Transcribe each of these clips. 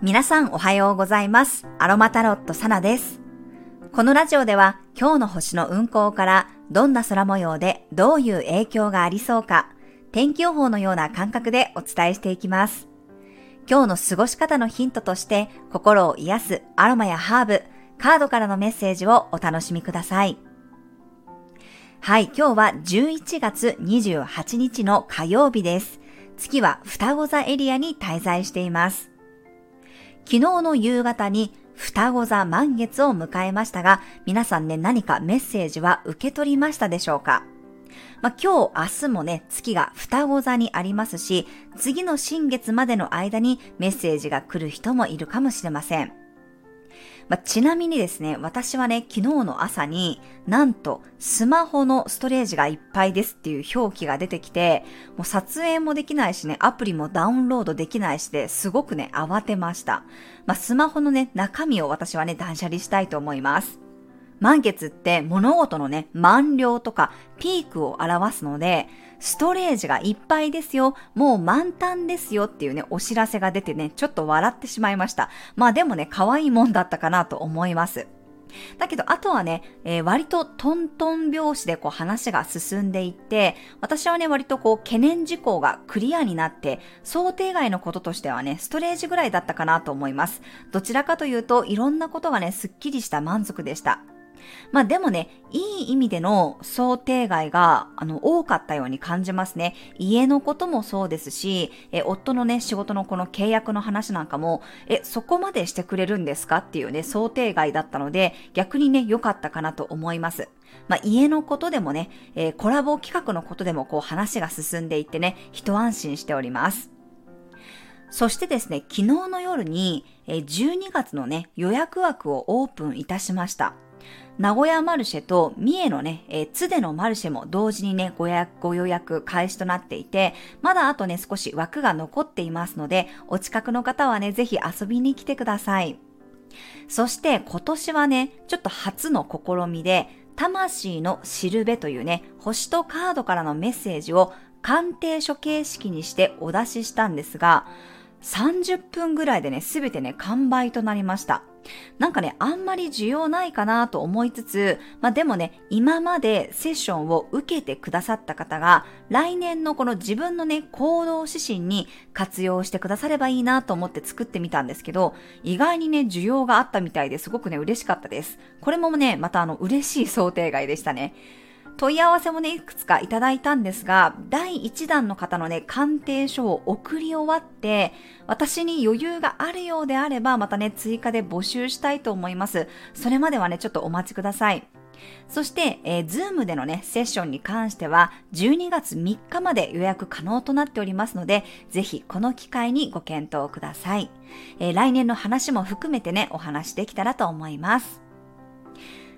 皆さんおはようございます。アロマタロットサナです。このラジオでは今日の星の運行からどんな空模様でどういう影響がありそうか、天気予報のような感覚でお伝えしていきます。今日の過ごし方のヒントとして心を癒すアロマやハーブ、カードからのメッセージをお楽しみください。はい、今日は11月28日の火曜日です。月は双子座エリアに滞在しています。昨日の夕方に双子座満月を迎えましたが、皆さんね、何かメッセージは受け取りましたでしょうか？まあ、今日、明日もね、月が双子座にありますし、次の新月までの間にメッセージが来る人もいるかもしれません。まあ、ちなみにですね、私はね、昨日の朝になんとスマホのストレージがいっぱいですっていう表記が出てきて、もう撮影もできないしね、アプリもダウンロードできないしで、すごくね、慌てました。まあ、スマホのね、中身を私はね、断捨離したいと思います。満月って物事のね、満了とかピークを表すので、ストレージがいっぱいですよ、もう満タンですよっていうね、お知らせが出てね、ちょっと笑ってしまいました。まあでもね、可愛いもんだったかなと思います。だけど、あとはね、えー、割とトントン拍子でこう話が進んでいって、私はね、割とこう懸念事項がクリアになって、想定外のこととしてはね、ストレージぐらいだったかなと思います。どちらかというと、いろんなことがね、すっきりした満足でした。まあでもね、いい意味での想定外が、あの、多かったように感じますね。家のこともそうですし、え、夫のね、仕事のこの契約の話なんかも、え、そこまでしてくれるんですかっていうね、想定外だったので、逆にね、良かったかなと思います。まあ、家のことでもね、えー、コラボ企画のことでもこう話が進んでいってね、一安心しております。そしてですね、昨日の夜に、12月のね、予約枠をオープンいたしました。名古屋マルシェと三重のね、えー、津でのマルシェも同時にね、ご予約、ご予約開始となっていて、まだあとね、少し枠が残っていますので、お近くの方はね、ぜひ遊びに来てください。そして今年はね、ちょっと初の試みで、魂のしるべというね、星とカードからのメッセージを鑑定書形式にしてお出ししたんですが、30分ぐらいでね、すべてね、完売となりました。なんかね、あんまり需要ないかなと思いつつ、まあでもね、今までセッションを受けてくださった方が、来年のこの自分のね、行動指針に活用してくださればいいなと思って作ってみたんですけど、意外にね、需要があったみたいですごくね、嬉しかったです。これもね、またあの、嬉しい想定外でしたね。問い合わせもね、いくつかいただいたんですが、第1弾の方のね、鑑定書を送り終わって、私に余裕があるようであれば、またね、追加で募集したいと思います。それまではね、ちょっとお待ちください。そして、えー、Zoom でのね、セッションに関しては、12月3日まで予約可能となっておりますので、ぜひこの機会にご検討ください。えー、来年の話も含めてね、お話できたらと思います。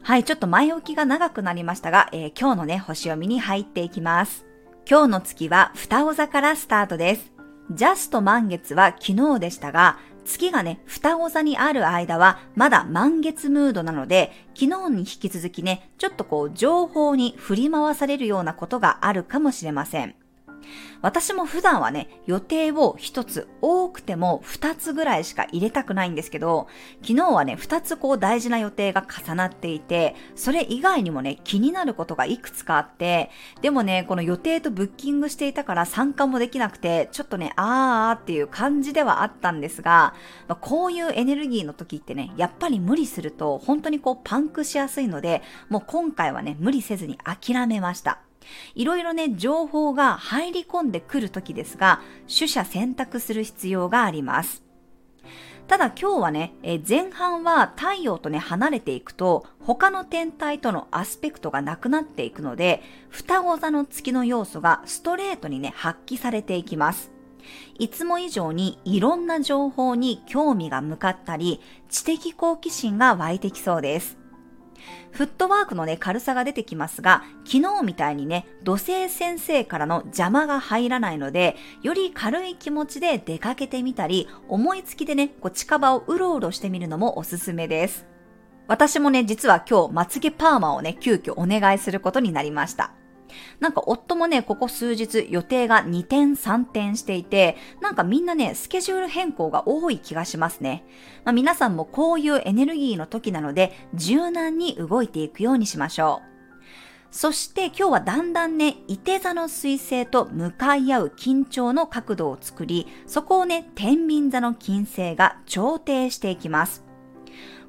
はい、ちょっと前置きが長くなりましたが、えー、今日のね、星読みに入っていきます。今日の月は双子座からスタートです。ジャスト満月は昨日でしたが、月がね、双子座にある間はまだ満月ムードなので、昨日に引き続きね、ちょっとこう情報に振り回されるようなことがあるかもしれません。私も普段はね、予定を一つ多くても二つぐらいしか入れたくないんですけど、昨日はね、二つこう大事な予定が重なっていて、それ以外にもね、気になることがいくつかあって、でもね、この予定とブッキングしていたから参加もできなくて、ちょっとね、あーっていう感じではあったんですが、まあ、こういうエネルギーの時ってね、やっぱり無理すると本当にこうパンクしやすいので、もう今回はね、無理せずに諦めました。いろいろね、情報が入り込んでくるときですが、取捨選択する必要があります。ただ今日はね、え前半は太陽とね、離れていくと、他の天体とのアスペクトがなくなっていくので、双子座の月の要素がストレートにね、発揮されていきます。いつも以上にいろんな情報に興味が向かったり、知的好奇心が湧いてきそうです。フットワークのね、軽さが出てきますが、昨日みたいにね、土星先生からの邪魔が入らないので、より軽い気持ちで出かけてみたり、思いつきでね、こう近場をうろうろしてみるのもおすすめです。私もね、実は今日、まつげパーマをね、急遽お願いすることになりました。なんか夫もね、ここ数日予定が2点3点していて、なんかみんなね、スケジュール変更が多い気がしますね。まあ、皆さんもこういうエネルギーの時なので、柔軟に動いていくようにしましょう。そして今日はだんだんね、伊手座の水星と向かい合う緊張の角度を作り、そこをね、天秤座の金星が調停していきます。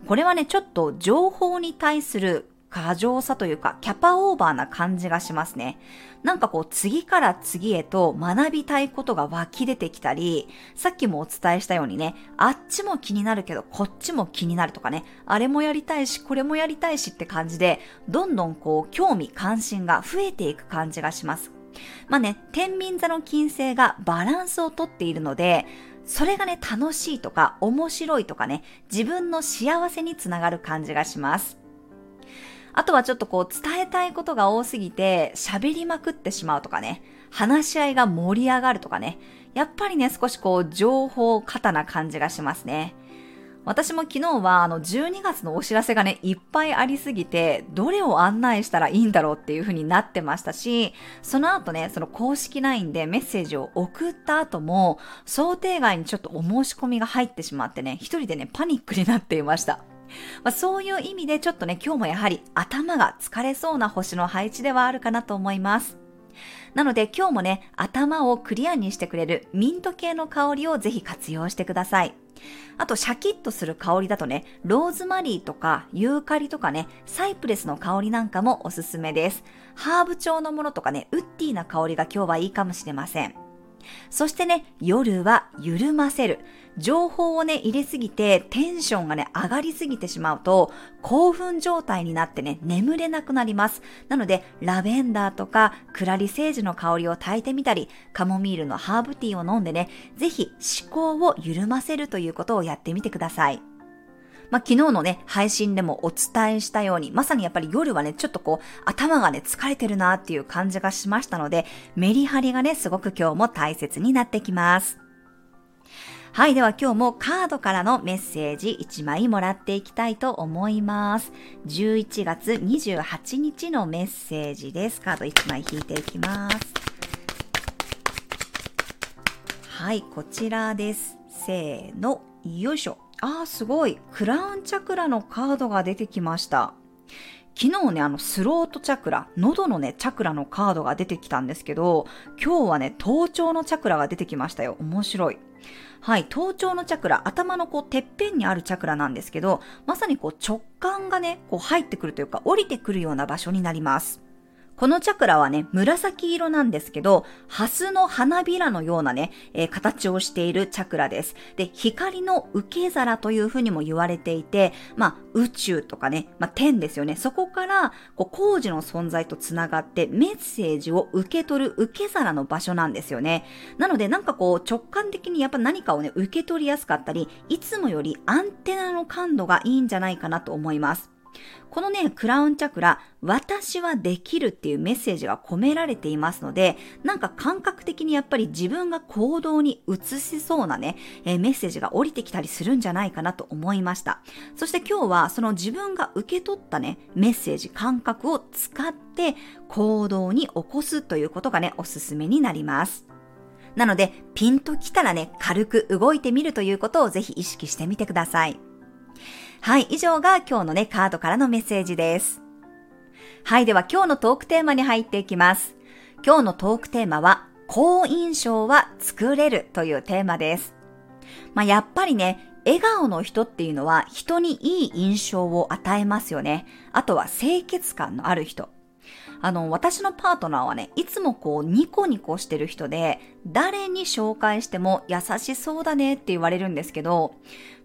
これはね、ちょっと情報に対する過剰さというか、キャパオーバーな感じがしますね。なんかこう、次から次へと学びたいことが湧き出てきたり、さっきもお伝えしたようにね、あっちも気になるけど、こっちも気になるとかね、あれもやりたいし、これもやりたいしって感じで、どんどんこう、興味関心が増えていく感じがします。まあね、天秤座の金星がバランスをとっているので、それがね、楽しいとか面白いとかね、自分の幸せにつながる感じがします。あとはちょっとこう伝えたいことが多すぎて喋りまくってしまうとかね、話し合いが盛り上がるとかね、やっぱりね、少しこう情報過多な感じがしますね。私も昨日はあの12月のお知らせがね、いっぱいありすぎて、どれを案内したらいいんだろうっていう風になってましたし、その後ね、その公式 LINE でメッセージを送った後も、想定外にちょっとお申し込みが入ってしまってね、一人でね、パニックになっていました。まあ、そういう意味でちょっとね、今日もやはり頭が疲れそうな星の配置ではあるかなと思います。なので今日もね、頭をクリアにしてくれるミント系の香りをぜひ活用してください。あと、シャキッとする香りだとね、ローズマリーとかユーカリとかね、サイプレスの香りなんかもおすすめです。ハーブ調のものとかね、ウッディな香りが今日はいいかもしれません。そしてね、夜は緩ませる。情報をね、入れすぎてテンションがね、上がりすぎてしまうと、興奮状態になってね、眠れなくなります。なので、ラベンダーとか、クラリセージの香りを炊いてみたり、カモミールのハーブティーを飲んでね、ぜひ思考を緩ませるということをやってみてください。まあ、昨日のね、配信でもお伝えしたように、まさにやっぱり夜はね、ちょっとこう、頭がね、疲れてるなっていう感じがしましたので、メリハリがね、すごく今日も大切になってきます。はい。では今日もカードからのメッセージ1枚もらっていきたいと思います。11月28日のメッセージです。カード1枚引いていきます。はい。こちらです。せーの。よいしょ。あーすごい。クラウンチャクラのカードが出てきました。昨日ね、あの、スロートチャクラ、喉のね、チャクラのカードが出てきたんですけど、今日はね、頭頂のチャクラが出てきましたよ。面白い。はい、頭頂のチャクラ、頭のこう、てっぺんにあるチャクラなんですけど、まさにこう、直感がね、こう、入ってくるというか、降りてくるような場所になります。このチャクラはね、紫色なんですけど、ハスの花びらのようなね、えー、形をしているチャクラです。で、光の受け皿というふうにも言われていて、まあ、宇宙とかね、まあ、天ですよね。そこから、こう、工事の存在とつながってメッセージを受け取る受け皿の場所なんですよね。なので、なんかこう、直感的にやっぱ何かをね、受け取りやすかったり、いつもよりアンテナの感度がいいんじゃないかなと思います。このね、クラウンチャクラ、私はできるっていうメッセージが込められていますので、なんか感覚的にやっぱり自分が行動に移しそうなね、えー、メッセージが降りてきたりするんじゃないかなと思いました。そして今日はその自分が受け取ったね、メッセージ、感覚を使って行動に起こすということがね、おすすめになります。なので、ピンときたらね、軽く動いてみるということをぜひ意識してみてください。はい、以上が今日のね、カードからのメッセージです。はい、では今日のトークテーマに入っていきます。今日のトークテーマは、好印象は作れるというテーマです。まあ、やっぱりね、笑顔の人っていうのは人にいい印象を与えますよね。あとは清潔感のある人。あの、私のパートナーはね、いつもこうニコニコしてる人で、誰に紹介しても優しそうだねって言われるんですけど、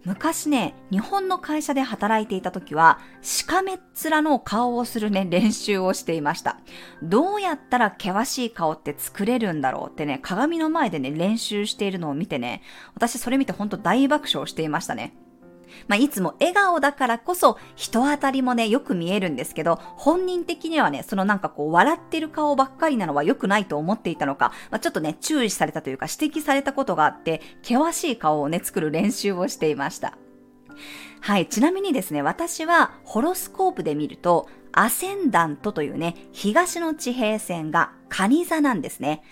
昔ね、日本の会社で働いていた時は、しかめっ面の顔をするね、練習をしていました。どうやったら険しい顔って作れるんだろうってね、鏡の前でね、練習しているのを見てね、私それ見てほんと大爆笑していましたね。まあ、いつも笑顔だからこそ人当たりもね、よく見えるんですけど、本人的にはね、そのなんかこう笑ってる顔ばっかりなのは良くないと思っていたのか、まあ、ちょっとね、注意されたというか指摘されたことがあって、険しい顔をね、作る練習をしていました。はい。ちなみにですね、私はホロスコープで見ると、アセンダントというね、東の地平線が蟹座なんですね。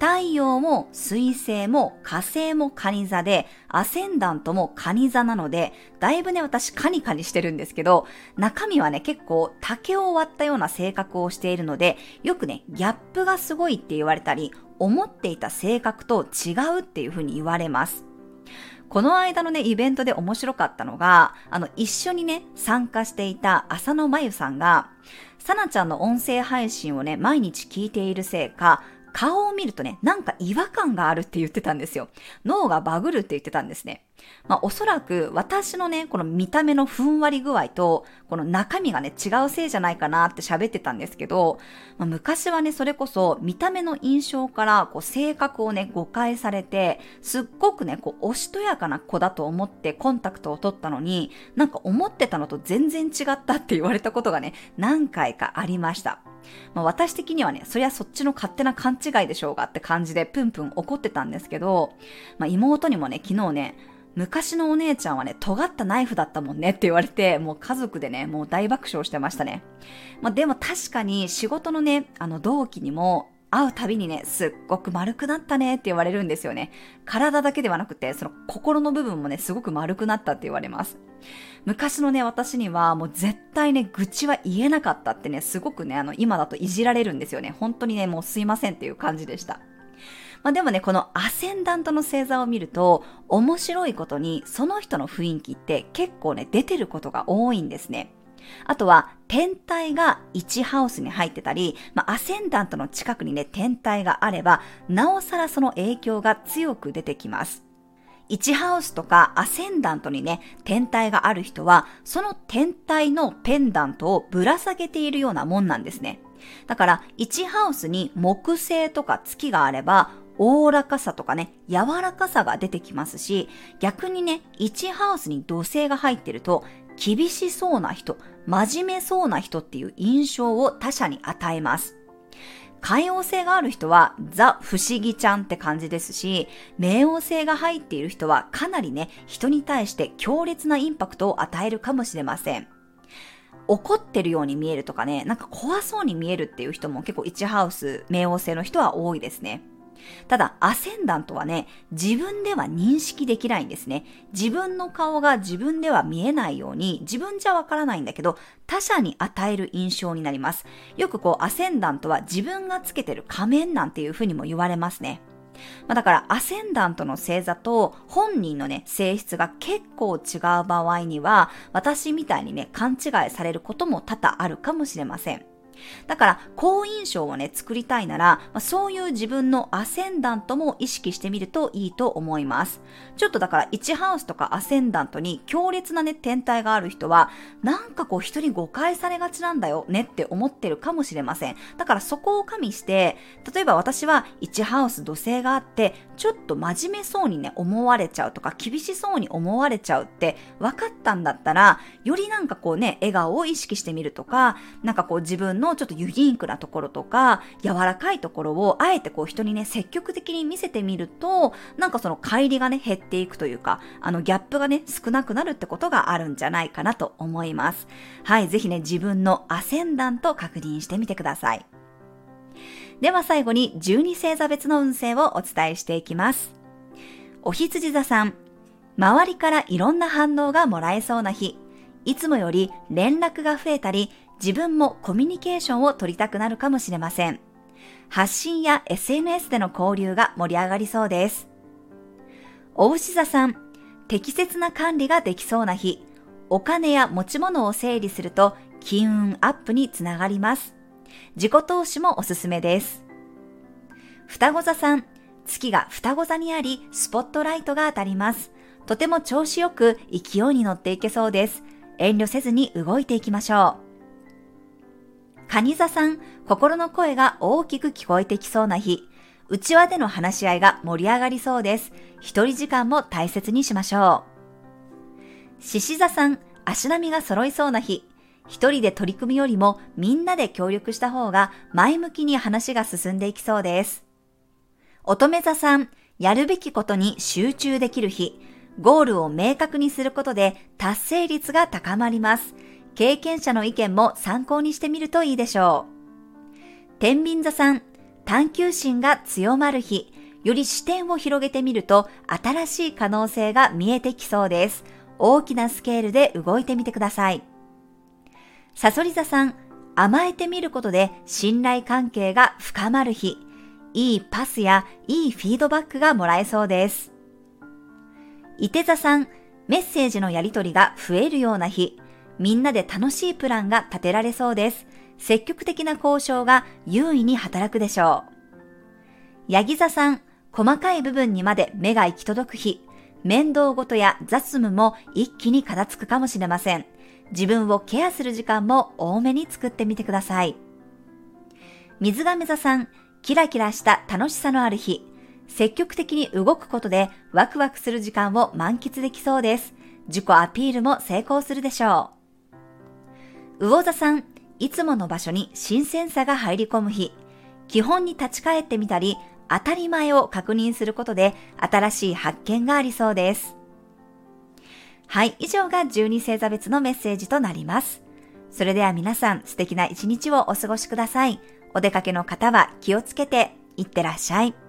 太陽も水星も火星も蟹座で、アセンダントも蟹座なので、だいぶね、私カニカニしてるんですけど、中身はね、結構竹を割ったような性格をしているので、よくね、ギャップがすごいって言われたり、思っていた性格と違うっていうふうに言われます。この間のね、イベントで面白かったのが、あの、一緒にね、参加していた浅野真由さんが、さなちゃんの音声配信をね、毎日聞いているせいか、顔を見るとね、なんか違和感があるって言ってたんですよ。脳がバグるって言ってたんですね。まあおそらく私のね、この見た目のふんわり具合と、この中身がね、違うせいじゃないかなって喋ってたんですけど、まあ、昔はね、それこそ見た目の印象からこう性格をね、誤解されて、すっごくね、こうおしとやかな子だと思ってコンタクトを取ったのに、なんか思ってたのと全然違ったって言われたことがね、何回かありました。まあ、私的にはね、そりゃそっちの勝手な勘違いでしょうがって感じでプンプン怒ってたんですけど、まあ、妹にもね、昨日ね、昔のお姉ちゃんはね、尖ったナイフだったもんねって言われて、もう家族でね、もう大爆笑してましたね。まあ、でも確かに仕事のね、あの同期にも、会うたびにね、すっごく丸くなったねって言われるんですよね。体だけではなくて、その心の部分もね、すごく丸くなったって言われます。昔のね、私にはもう絶対ね、愚痴は言えなかったってね、すごくね、あの、今だといじられるんですよね。本当にね、もうすいませんっていう感じでした。まあ、でもね、このアセンダントの星座を見ると、面白いことに、その人の雰囲気って結構ね、出てることが多いんですね。あとは、天体が1ハウスに入ってたり、まあ、アセンダントの近くにね、天体があれば、なおさらその影響が強く出てきます。1ハウスとかアセンダントにね、天体がある人は、その天体のペンダントをぶら下げているようなもんなんですね。だから、1ハウスに木星とか月があれば、おおらかさとかね、柔らかさが出てきますし、逆にね、1ハウスに土星が入ってると、厳しそうな人、真面目そうな人っていう印象を他者に与えます。海王星がある人はザ・不思議ちゃんって感じですし、冥王星が入っている人はかなりね、人に対して強烈なインパクトを与えるかもしれません。怒ってるように見えるとかね、なんか怖そうに見えるっていう人も結構1ハウス、冥王星の人は多いですね。ただ、アセンダントはね、自分では認識できないんですね。自分の顔が自分では見えないように、自分じゃわからないんだけど、他者に与える印象になります。よくこう、アセンダントは自分がつけてる仮面なんていうふうにも言われますね。まあ、だから、アセンダントの星座と本人のね、性質が結構違う場合には、私みたいにね、勘違いされることも多々あるかもしれません。だから、好印象をね、作りたいなら、まあ、そういう自分のアセンダントも意識してみるといいと思います。ちょっとだから1ハウスとかアセンダントに強烈なね、天体がある人は、なんかこう人に誤解されがちなんだよねって思ってるかもしれません。だからそこを加味して、例えば私は1ハウス土星があって、ちょっと真面目そうにね、思われちゃうとか、厳しそうに思われちゃうって分かったんだったら、よりなんかこうね、笑顔を意識してみるとか、なんかこう自分ののちょっとユニークなところとか、柔らかいところをあえてこう人にね、積極的に見せてみると、なんかその乖離がね、減っていくというか、あのギャップがね、少なくなるってことがあるんじゃないかなと思います。はい、ぜひね、自分のアセンダント確認してみてください。では最後に12星座別の運勢をお伝えしていきます。お羊座さん、周りからいろんな反応がもらえそうな日、いつもより連絡が増えたり、自分もコミュニケーションを取りたくなるかもしれません。発信や SNS での交流が盛り上がりそうです。お牛座さん、適切な管理ができそうな日、お金や持ち物を整理すると金運アップにつながります。自己投資もおすすめです。双子座さん、月が双子座にあり、スポットライトが当たります。とても調子よく勢いに乗っていけそうです。遠慮せずに動いていきましょう。蟹座さん、心の声が大きく聞こえてきそうな日、内輪での話し合いが盛り上がりそうです。一人時間も大切にしましょう。獅子座さん、足並みが揃いそうな日、一人で取り組みよりもみんなで協力した方が前向きに話が進んでいきそうです。乙女座さん、やるべきことに集中できる日、ゴールを明確にすることで達成率が高まります。経験者の意見も参考にしてみるといいでしょう。天秤座さん、探求心が強まる日、より視点を広げてみると新しい可能性が見えてきそうです。大きなスケールで動いてみてください。サソリ座さん、甘えてみることで信頼関係が深まる日、いいパスやいいフィードバックがもらえそうです。伊手座さん、メッセージのやり取りが増えるような日、みんなで楽しいプランが立てられそうです。積極的な交渉が優位に働くでしょう。ヤギ座さん、細かい部分にまで目が行き届く日、面倒ごとや雑務も一気に片付くかもしれません。自分をケアする時間も多めに作ってみてください。水亀座さん、キラキラした楽しさのある日、積極的に動くことでワクワクする時間を満喫できそうです。自己アピールも成功するでしょう。魚座さん、いつもの場所に新鮮さが入り込む日、基本に立ち返ってみたり、当たり前を確認することで新しい発見がありそうです。はい、以上が12星座別のメッセージとなります。それでは皆さん素敵な一日をお過ごしください。お出かけの方は気をつけていってらっしゃい。